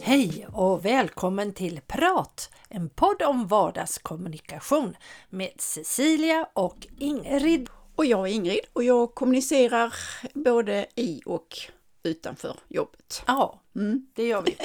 Hej och välkommen till Prat, en podd om vardagskommunikation med Cecilia och Ingrid. Och jag är Ingrid och jag kommunicerar både i och utanför jobbet. Ja, mm. det gör vi.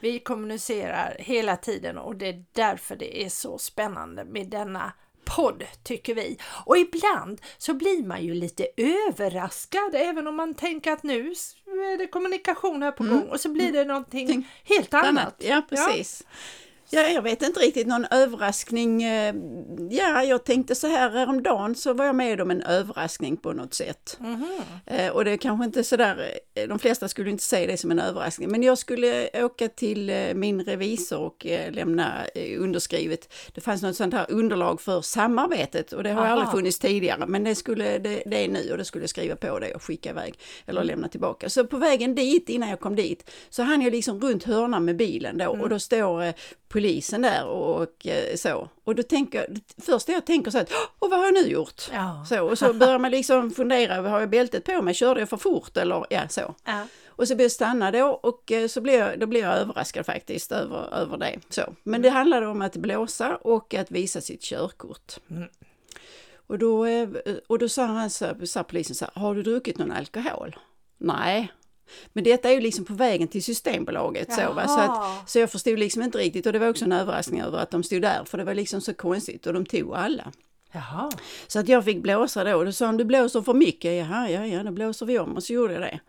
Vi kommunicerar hela tiden och det är därför det är så spännande med denna podd tycker vi. Och ibland så blir man ju lite överraskad även om man tänker att nu är det kommunikation här på mm. gång och så blir det någonting Tänk, helt annat. Ja, precis. Ja. Ja, jag vet inte riktigt, någon överraskning. Eh, ja, jag tänkte så här häromdagen så var jag med om en överraskning på något sätt. Mm. Och det är kanske inte sådär, eh, de flesta skulle inte se det som en överraskning, men jag skulle åka till min revisor och lämna underskrivet. Det fanns något sånt här underlag för samarbetet och det har Aha. aldrig funnits tidigare, men det, skulle, det, det är nu och det skulle skriva på det och skicka iväg eller mm. lämna tillbaka. Så på vägen dit, innan jag kom dit, så hann jag liksom runt hörnan med bilen då mm. och då står polisen där och, och eh, så. Och då tänker, först jag tänker så att, och vad har jag nu gjort? Ja. Så, och så börjar man liksom fundera, har jag bältet på mig? Körde jag för fort eller ja, så. Ja. Och så blir jag stanna då och eh, så blir jag, då blir jag överraskad faktiskt över, över det. Så. Men det handlade om att blåsa och att visa sitt körkort. Mm. Och, då, eh, och då sa, han, sa polisen så här, har du druckit någon alkohol? Nej, men detta är ju liksom på vägen till Systembolaget så? Så, att, så jag förstod liksom inte riktigt och det var också en överraskning över att de stod där för det var liksom så konstigt och de tog alla. Jaha. Så att jag fick blåsa då och då sa han du blåser för mycket. Jaha, ja, ja, då blåser vi om och så gjorde jag det.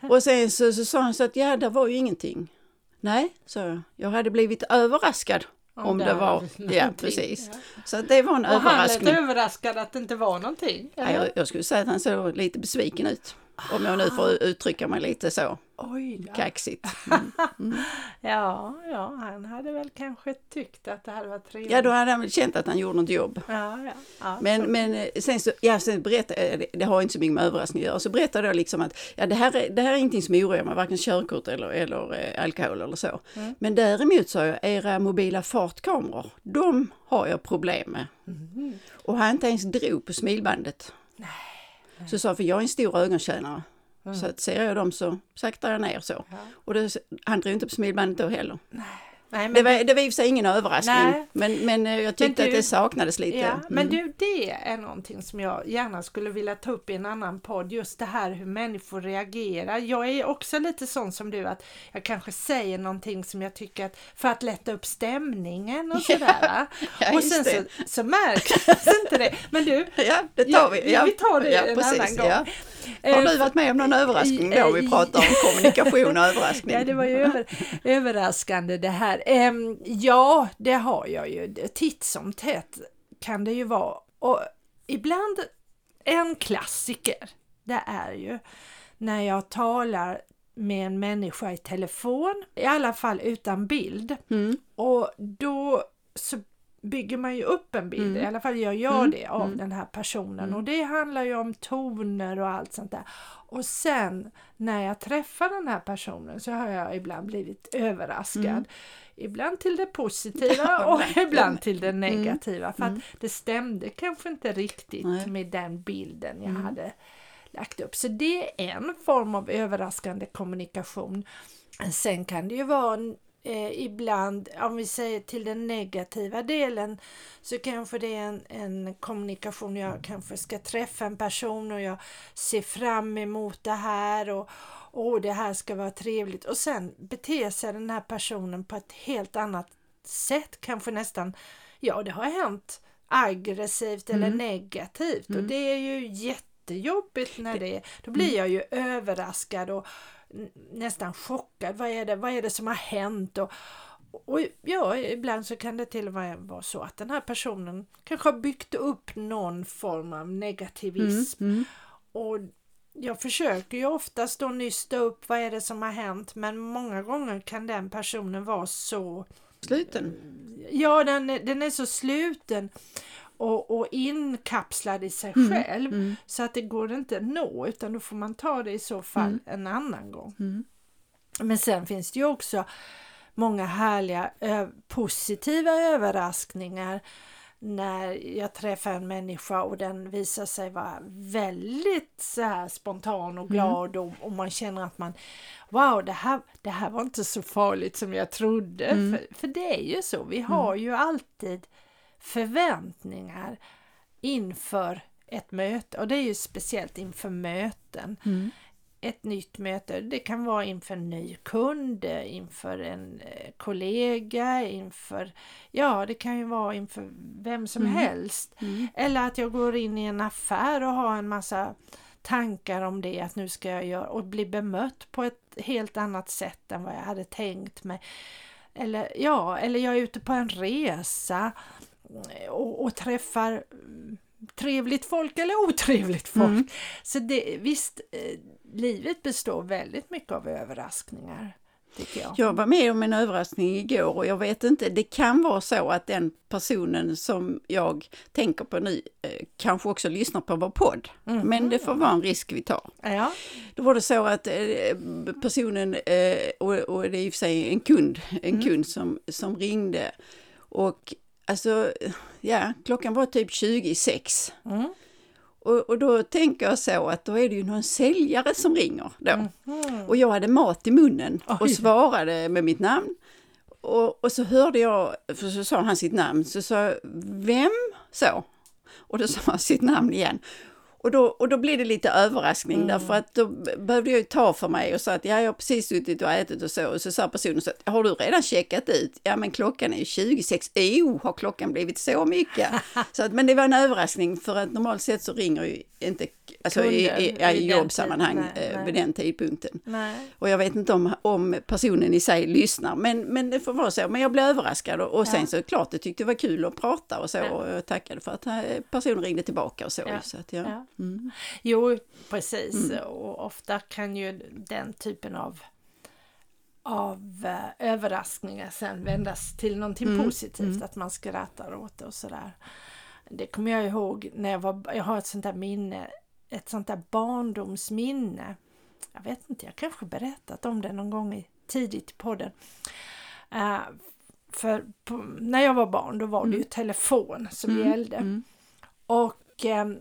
och sen så, så sa han så att ja, det var ju ingenting. Nej, så jag. Jag hade blivit överraskad om, om det var, ja precis. Ja. Så det var en och överraskning. Och han lät överraskad att det inte var någonting? Ja, jag, jag skulle säga att han såg lite besviken ut. Om jag nu får uttrycka mig lite så Oj då. kaxigt. Mm. Mm. ja, ja, han hade väl kanske tyckt att det hade varit trevligt. Ja, då hade han väl känt att han gjorde något jobb. Ja, ja, ja men, men eh, sen så, ja, sen berättade, eh, det har inte så mycket med överraskning att göra, så berättade jag liksom att ja, det, här är, det här är ingenting som oroar mig, varken körkort eller, eller eh, alkohol eller så. Mm. Men däremot sa jag, era mobila fartkameror, de har jag problem med. Mm. Och han inte ens drog på smilbandet. Nej. Så sa för jag är en stor ögontjänare. Mm. Så att ser jag dem så saktar jag ner så. Ja. Och det, han drog inte på smilbandet då heller. Nej. Nej, det, var, det var i och för sig ingen överraskning, men, men eh, jag tyckte du, att det saknades lite. Ja, mm. Men du, det är någonting som jag gärna skulle vilja ta upp i en annan podd, just det här hur människor reagerar. Jag är också lite sån som du, att jag kanske säger någonting som jag tycker att, för att lätta upp stämningen och sådär. Ja, och sen så, så märks inte det. Men du, ja, det tar vi. Ja, vi tar det en precis, annan gång. Har du varit med om någon överraskning då vi pratar om kommunikation och överraskning? Ja, det var ju över, överraskande det här. Ja, det har jag ju. Titt som tätt kan det ju vara. Och ibland en klassiker, det är ju när jag talar med en människa i telefon, i alla fall utan bild. Mm. Och då så bygger man ju upp en bild, mm. i alla fall gör jag mm. det, av mm. den här personen. Mm. Och det handlar ju om toner och allt sånt där. Och sen när jag träffar den här personen så har jag ibland blivit överraskad. Mm. Ibland till det positiva och ibland till det negativa. För att det stämde kanske inte riktigt Nej. med den bilden jag hade lagt upp. Så det är en form av överraskande kommunikation. Sen kan det ju vara eh, ibland, om vi säger till den negativa delen, så kanske det är en, en kommunikation. Jag kanske ska träffa en person och jag ser fram emot det här och åh, det här ska vara trevligt. Och sen beter sig den här personen på ett helt annat sätt, kanske nästan, ja det har hänt aggressivt eller mm. negativt mm. och det är ju jättejobbigt när det, då blir jag ju överraskad och nästan chockad. Vad är det, vad är det som har hänt? Och, och ja, ibland så kan det till och med vara så att den här personen kanske har byggt upp någon form av negativism. Mm, mm. Och jag försöker ju oftast då nysta upp vad är det som har hänt men många gånger kan den personen vara så Sluten? Ja, den, den är så sluten och, och inkapslad i sig mm. själv mm. så att det går inte att nå utan då får man ta det i så fall mm. en annan gång. Mm. Men sen finns det ju också många härliga positiva överraskningar när jag träffar en människa och den visar sig vara väldigt så här spontan och glad och, och man känner att man Wow, det här, det här var inte så farligt som jag trodde. Mm. För, för det är ju så, vi har ju alltid förväntningar inför ett möte och det är ju speciellt inför möten. Mm. Ett nytt möte, det kan vara inför en ny kund, inför en eh, kollega, inför, ja det kan ju vara inför vem som Mm. helst. Mm. Eller att jag går in i en affär och har en massa tankar om det, att nu ska jag göra och bli bemött på ett helt annat sätt än vad jag hade tänkt mig. Eller ja, eller jag är ute på en resa och, och träffar mm, trevligt folk eller otrevligt folk. Mm. Så det, visst, eh, livet består väldigt mycket av överraskningar, jag. Jag var med om en överraskning igår och jag vet inte, det kan vara så att den personen som jag tänker på nu eh, kanske också lyssnar på vår podd. Mhm. Men det får vara en risk vi tar. Ja, Då var det så att eh, personen, och, det är i och för sig en kund, en Mm. kund som, som ringde och alltså, ja, klockan var typ 20 i sex. mm. Och, och då tänker jag så att då är det ju någon säljare som ringer då. Mhm. Och jag hade mat i munnen och Oj. svarade med mitt namn. Och, och så hörde jag, för så sa han sitt namn, så sa jag, vem? Så. Och då sa han sitt namn igen. Och då, och då blev det lite överraskning Mm. därför att då behövde jag ju ta för mig och sa att ja, jag har precis suttit och ätit och så. Och så sa personen så att, har du redan checkat ut? Ja, men klockan är ju 26. Jo, har klockan blivit så mycket? så att, men det var en överraskning för att normalt sett så ringer ju inte, alltså i, i, Kunden i, vid den jobbsammanhang nej, eh, nej. vid den tidpunkten. Nej. Och jag vet inte om, om personen i sig lyssnar, men, men det får vara så. Men jag blev överraskad och, och sen Ja. så klart, jag tyckte det var kul att prata och så. Ja. Och jag tackade för att eh, personen ringde tillbaka och så. Ja. så att, ja. Ja. Mm. Jo, precis. Mm. Och ofta kan ju den typen av, av eh, överraskningar sen vändas till någonting Mm, positivt, mm. att man skrattar åt det och sådär. Det kommer jag ihåg när jag var, jag har ett sånt där minne, ett sånt där barndomsminne. Jag vet inte, jag kanske berättat om det någon gång i, tidigt i podden. Eh, för på, när jag var barn då var det ju telefon som Mm, gällde. mm. Och ehm,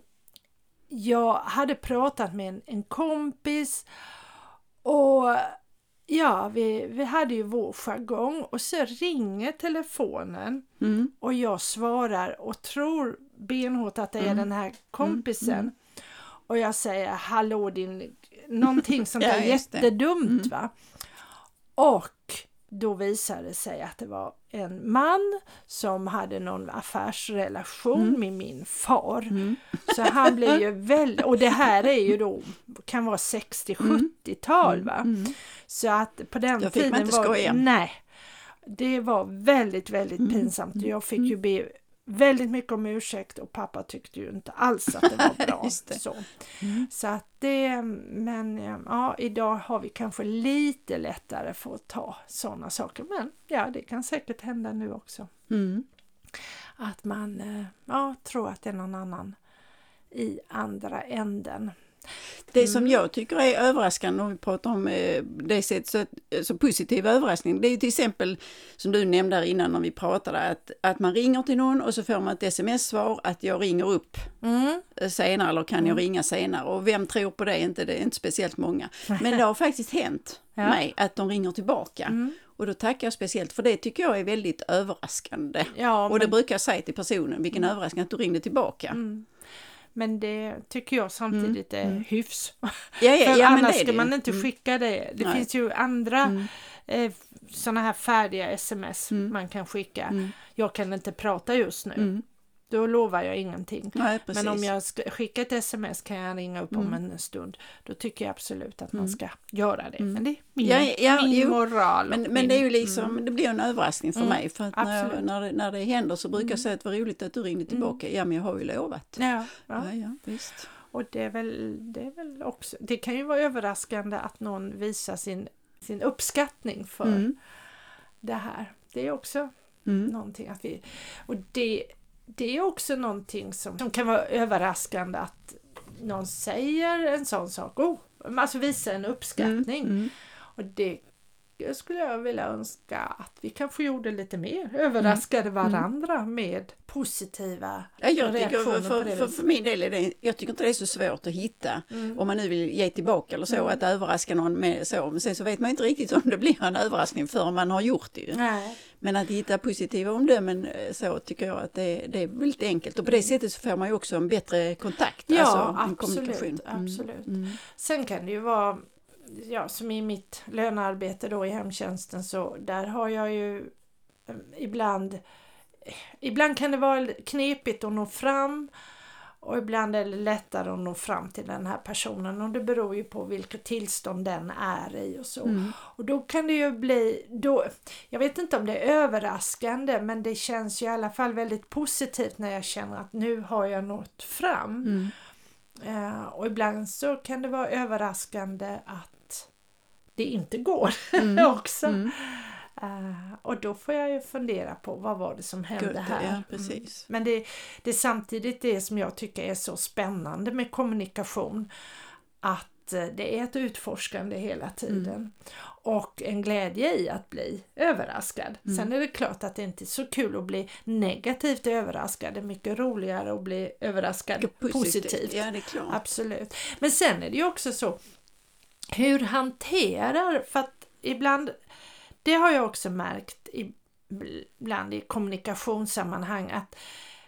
jag hade pratat med en, en kompis och ja, vi, vi hade ju vår jargong och så ringer telefonen Mm. och jag svarar och tror benhårt att det är Mm. den här kompisen. mm. Och jag säger hallå din, någonting sånt Ja, där det. jättedumt Mm. va. Och då visade det sig att det var en man som hade någon affärsrelation Mm. med min far. Mm. Så han blev ju väldigt, och det här är ju då, kan vara 60-70-tal va. Mm. Så att på den Då tiden var skoja. Nej. Det var väldigt, väldigt Mm. pinsamt jag fick ju be väldigt mycket om ursäkt och pappa tyckte ju inte alls att det var bra. Det. Så. Mm. så att det, men ja, idag har vi kanske lite lättare för att ta sådana saker. Men ja, det kan säkert hända nu också. Mm. Att man eh, ja, tror att det är någon annan i andra änden. Det som Mm. jag tycker är överraskande om vi pratar om eh, det sätt, så, så positiv överraskning, det är ju till exempel som du nämnde här innan när vi pratade att, att man ringer till någon och så får man ett sms-svar att jag ringer upp Mm. eh, senare eller kan jag ringa senare och vem tror på det? Inte, det är inte speciellt många. Men det har faktiskt hänt Ja. mig att de ringer tillbaka Mm. och då tackar jag speciellt för det tycker jag är väldigt överraskande. Ja, Och det men, brukar jag säga till personen, vilken överraskning att du ringde tillbaka. mm. Men det tycker jag samtidigt är mm. hyfs. Ja, ja, För ja, annars ska man inte Mm. skicka det. Det Nej. finns ju andra Mm. eh, sådana här färdiga sms Mm. man kan skicka. Mm. Jag kan inte prata just nu. Mm. Då lovar jag ingenting. Nej. Men om jag ska skicka ett sms kan jag ringa upp om Mm. en stund. Då tycker jag absolut att man Mm. ska göra det. Mm. Men det är min, Ja, ja, min jo. moral. Men, men min, det är ju liksom, Mm. det blir en överraskning för Mm, mig. För att när, jag, när, det, när det händer så brukar jag Mm. säga att det var roligt att du ringde tillbaka. Ja, men jag har ju lovat. Ja, ja. Ja, visst. Och det är, väl, det är väl också, det kan ju vara överraskande att någon visar sin, sin uppskattning för Mm. det här. Det är också Mm. någonting att vi, och det, det är också någonting som, som kan vara överraskande att någon säger en sån sak, oh, alltså visa en uppskattning. Mm. Och det skulle jag vilja önska att vi kanske gjorde lite mer, överraskade varandra med positiva Ja, jag reaktioner för, för, viset. för min del är det, jag tycker inte det är så svårt att hitta Mm. om man nu vill ge tillbaka eller så, att överraska någon med så. Men sen så vet man inte riktigt om det blir en överraskning förrän man har gjort det ju. Nej. Men att hitta positiva omdömen eh, så tycker jag att det, det är väldigt enkelt och på det sättet så får man ju också en bättre kontakt, Ja, alltså en absolut, kommunikation. Mm. absolut. Mm. Sen kan det ju vara, ja som i mitt lönearbete då i hemtjänsten så där har jag ju eh, ibland, ibland kan det vara knepigt att nå fram och ibland är det lättare att nå fram till den här personen och det beror ju på vilket tillstånd den är i och så. Mm. Och då kan det ju bli, då, jag vet inte om det är överraskande men det känns ju i alla fall väldigt positivt när jag känner att nu har jag nått fram. Mm. Eh, och ibland så kan det vara överraskande att det inte går Mm. också. Mm. Eh, och då får jag ju fundera på vad var det som hände Gud, här. ja, Mm. Men det, det är samtidigt det som jag tycker är så spännande med kommunikation. Att eh, det är ett utforskande hela tiden. Och en glädje i att bli överraskad. Mm. Sen är det klart att det inte är så kul att bli negativt överraskad. Det är mycket roligare att bli överraskad positivt. Ja, det är klart. Absolut. Men sen är det ju också så hur hanterar, för att ibland, det har jag också märkt ibland i kommunikationssammanhang att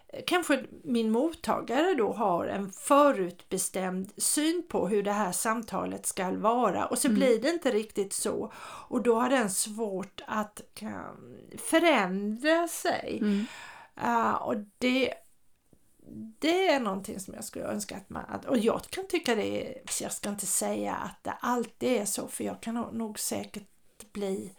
eh, kanske min mottagare då har en förutbestämd syn på hur det här samtalet ska vara och så Mm. blir det inte riktigt så och då har den svårt att kan, förändra sig. Mm. Ja, och det, det är någonting som jag skulle önska att man... Att, och jag kan tycka det är... så Jag ska inte säga att det alltid är så för jag kan nog- nog säkert bli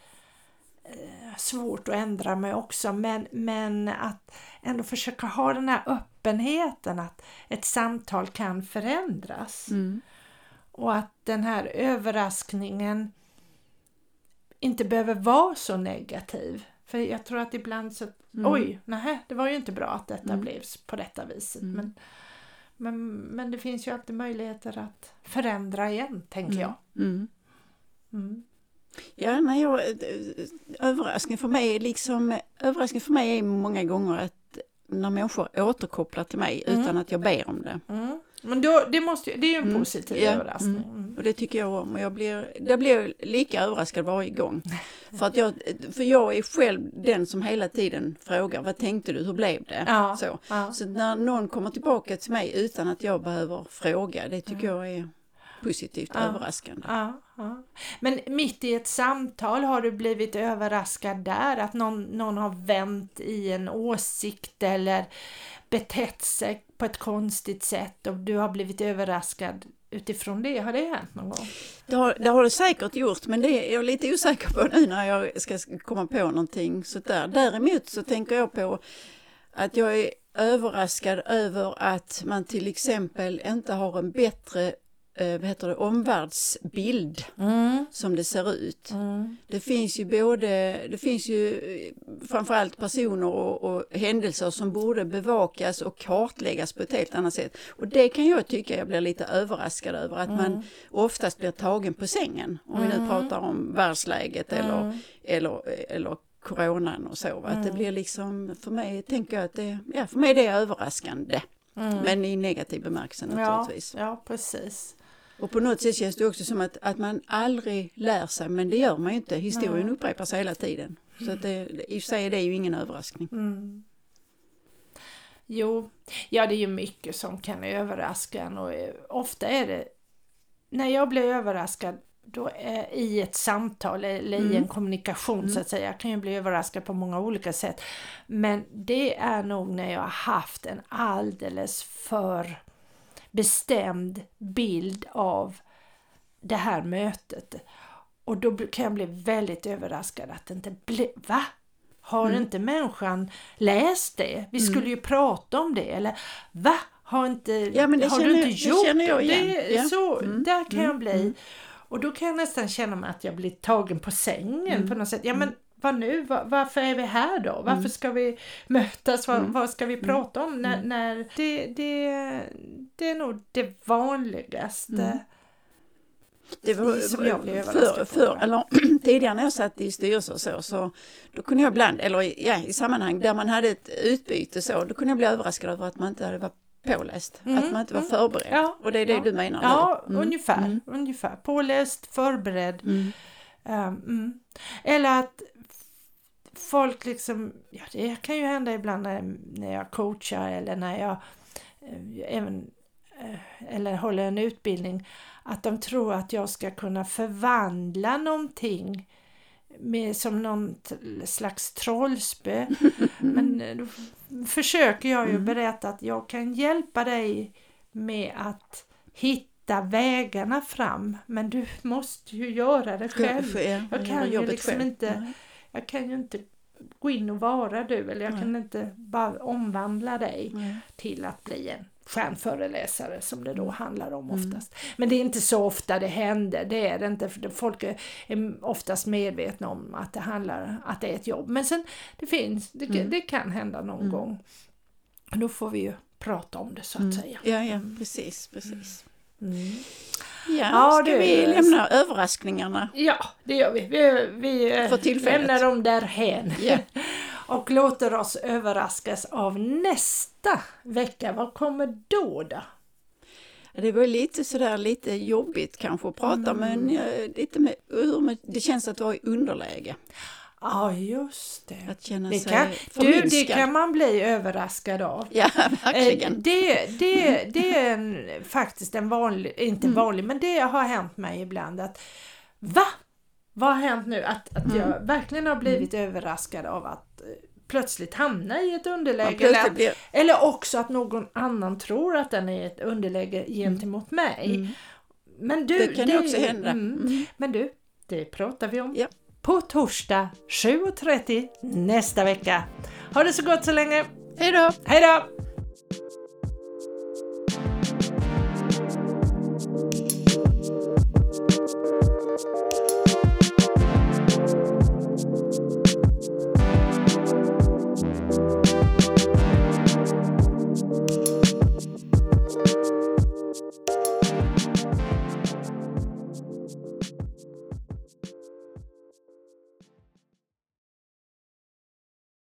eh, svårt att ändra mig också men, men att ändå försöka ha den här öppenheten att ett samtal kan förändras Mm. och att den här överraskningen inte behöver vara så negativ. För jag tror att ibland så, Mm. oj, nej, det var ju inte bra att detta Mm. blev på detta viset. Mm. Men, men, men det finns ju alltid möjligheter att förändra igen, tänker jag. Mm. Mm. Ja, nej, jag, eh, överraskning för mig är liksom, överraskning för mig är många gånger att när människor återkopplar till mig Mm. utan att jag ber om det. Mm. Men då, det, måste, det är ju en Mm. positiv överraskning. Mm. Mm. Och det tycker jag om och jag blir, jag blir lika överraskad varje gång. För, att jag, för jag är själv den som hela tiden frågar, vad tänkte du, hur blev det? Ja, Så. ja. Så när någon kommer tillbaka till mig utan att jag behöver fråga, det tycker jag är positivt överraskande. Men mitt i ett samtal har du blivit överraskad där? Att någon, någon har vänt i en åsikt eller betett sig på ett konstigt sätt och du har blivit överraskad utifrån det? Har det hänt någon gång? Det har, det har det säkert gjort, men det är jag lite osäker på nu när jag ska komma på någonting sådär. Däremot så tänker jag på att jag är överraskad över att man till exempel inte har en bättre vad heter det, omvärldsbild Mm. som det ser ut. Mm. Det finns ju både, det finns ju eh, framförallt personer och, och händelser som borde bevakas och kartläggas på ett helt annat sätt. Och det kan jag tycka jag blir lite överraskad över att man oftast blir tagen på sängen. Om vi nu pratar om världsläget eller, Mm. eller, eller coronan och så. Att det blir liksom, för mig tänker jag att det, ja för mig det är överraskande. Men i negativ bemärkelse Mm. Ja, naturligtvis. ja, precis. Och på något sätt känns det också som att, att man aldrig lär sig, men det gör man ju inte. Historien upprepar sig hela tiden. Så att det, i och för sig är det ju ingen överraskning. Mm. Jo, ja det är ju mycket som kan överraska en och eh, ofta är det när jag blir överraskad då är, i ett samtal eller i en kommunikation så att säga. Jag kan ju bli överraskad på många olika sätt. Men det är nog när jag har haft en alldeles för bestämd bild av det här mötet. Och då kan jag bli väldigt överraskad att det inte blev... Va? Har inte människan läst det? Vi skulle ju prata om det. Eller va? Har, inte, Ja, men det har känner- du inte det gjort känner jag det? igen. Ja. Så, Mm, Där kan mm, jag bli. Och då kan jag nästan känna mig att jag blir tagen på sängen Mm. på något sätt. Ja men vad nu? Va- varför är vi här då? Varför Mm. ska vi mötas? Vad, vad ska vi prata om? När, när det, det, det är nog det vanligaste. Mm. Det var, Som jag blev för, för, eller, tidigare när jag satt i styrelser så, så då kunde jag ibland, eller i- ja, i sammanhang där man hade ett utbyte så, då kunde jag bli överraskad över att man inte hade varit påläst, att man inte var förberedd. Mm, Ja, och det är det ja. du menar Ja? Mm. ungefär, ungefär. Påläst, förberedd. Mm. Mm. Eller att folk liksom, ja det kan ju hända ibland när, när jag coachar eller när jag eh, även eller håller en utbildning att de tror att jag ska kunna förvandla någonting med, som någon slags trollspö. Men eh, då försöker jag ju berätta att jag kan hjälpa dig med att hitta vägarna fram. Men du måste ju göra det själv. Ja, Jag kan ju liksom inte, jag kan ju inte gå in och vara du eller jag kan inte bara omvandla dig till att bli en stjärnföreläsare som det då Mm. handlar om oftast. Men det är inte så ofta det händer, det är det inte. För folk är, oftast medvetna om att det handlar att det är ett jobb. Men sen det finns, det, Mm. det kan hända någon gång. Då får vi ju prata om det så att säga. Ja, ja, precis, precis. Mm. Ja, Ja, ska vi eh, lämna överraskningarna? Ja, det gör vi. Vi, vi eh, lämnar dem därhän. Ja. Och låter oss överraskas av nästa vecka. Vad kommer då? då? Det var lite sådär lite jobbigt kanske att prata Mm. men eh, lite med, det känns att vara i underläge. Ja, just det. Att känna Det sig kan, du, det förminskad. kan man bli överraskad av. Ja, Eh, verkligen. Det, det, det är en, faktiskt en vanlig, inte Mm. vanlig, men det har hänt mig ibland att Va? Vad har hänt nu? Att, att jag Mm. verkligen har blivit överraskad av att eh, plötsligt hamna i ett underläge. eller, blir, eller också att någon annan tror att den är i ett underläge gentemot mig. Mm. Men du, det kan ju också hända. Mm, Mm. men du, det pratar vi om Ja. på torsdag 7.30 nästa vecka. Ha det så gott så länge. Hej då! Hej då!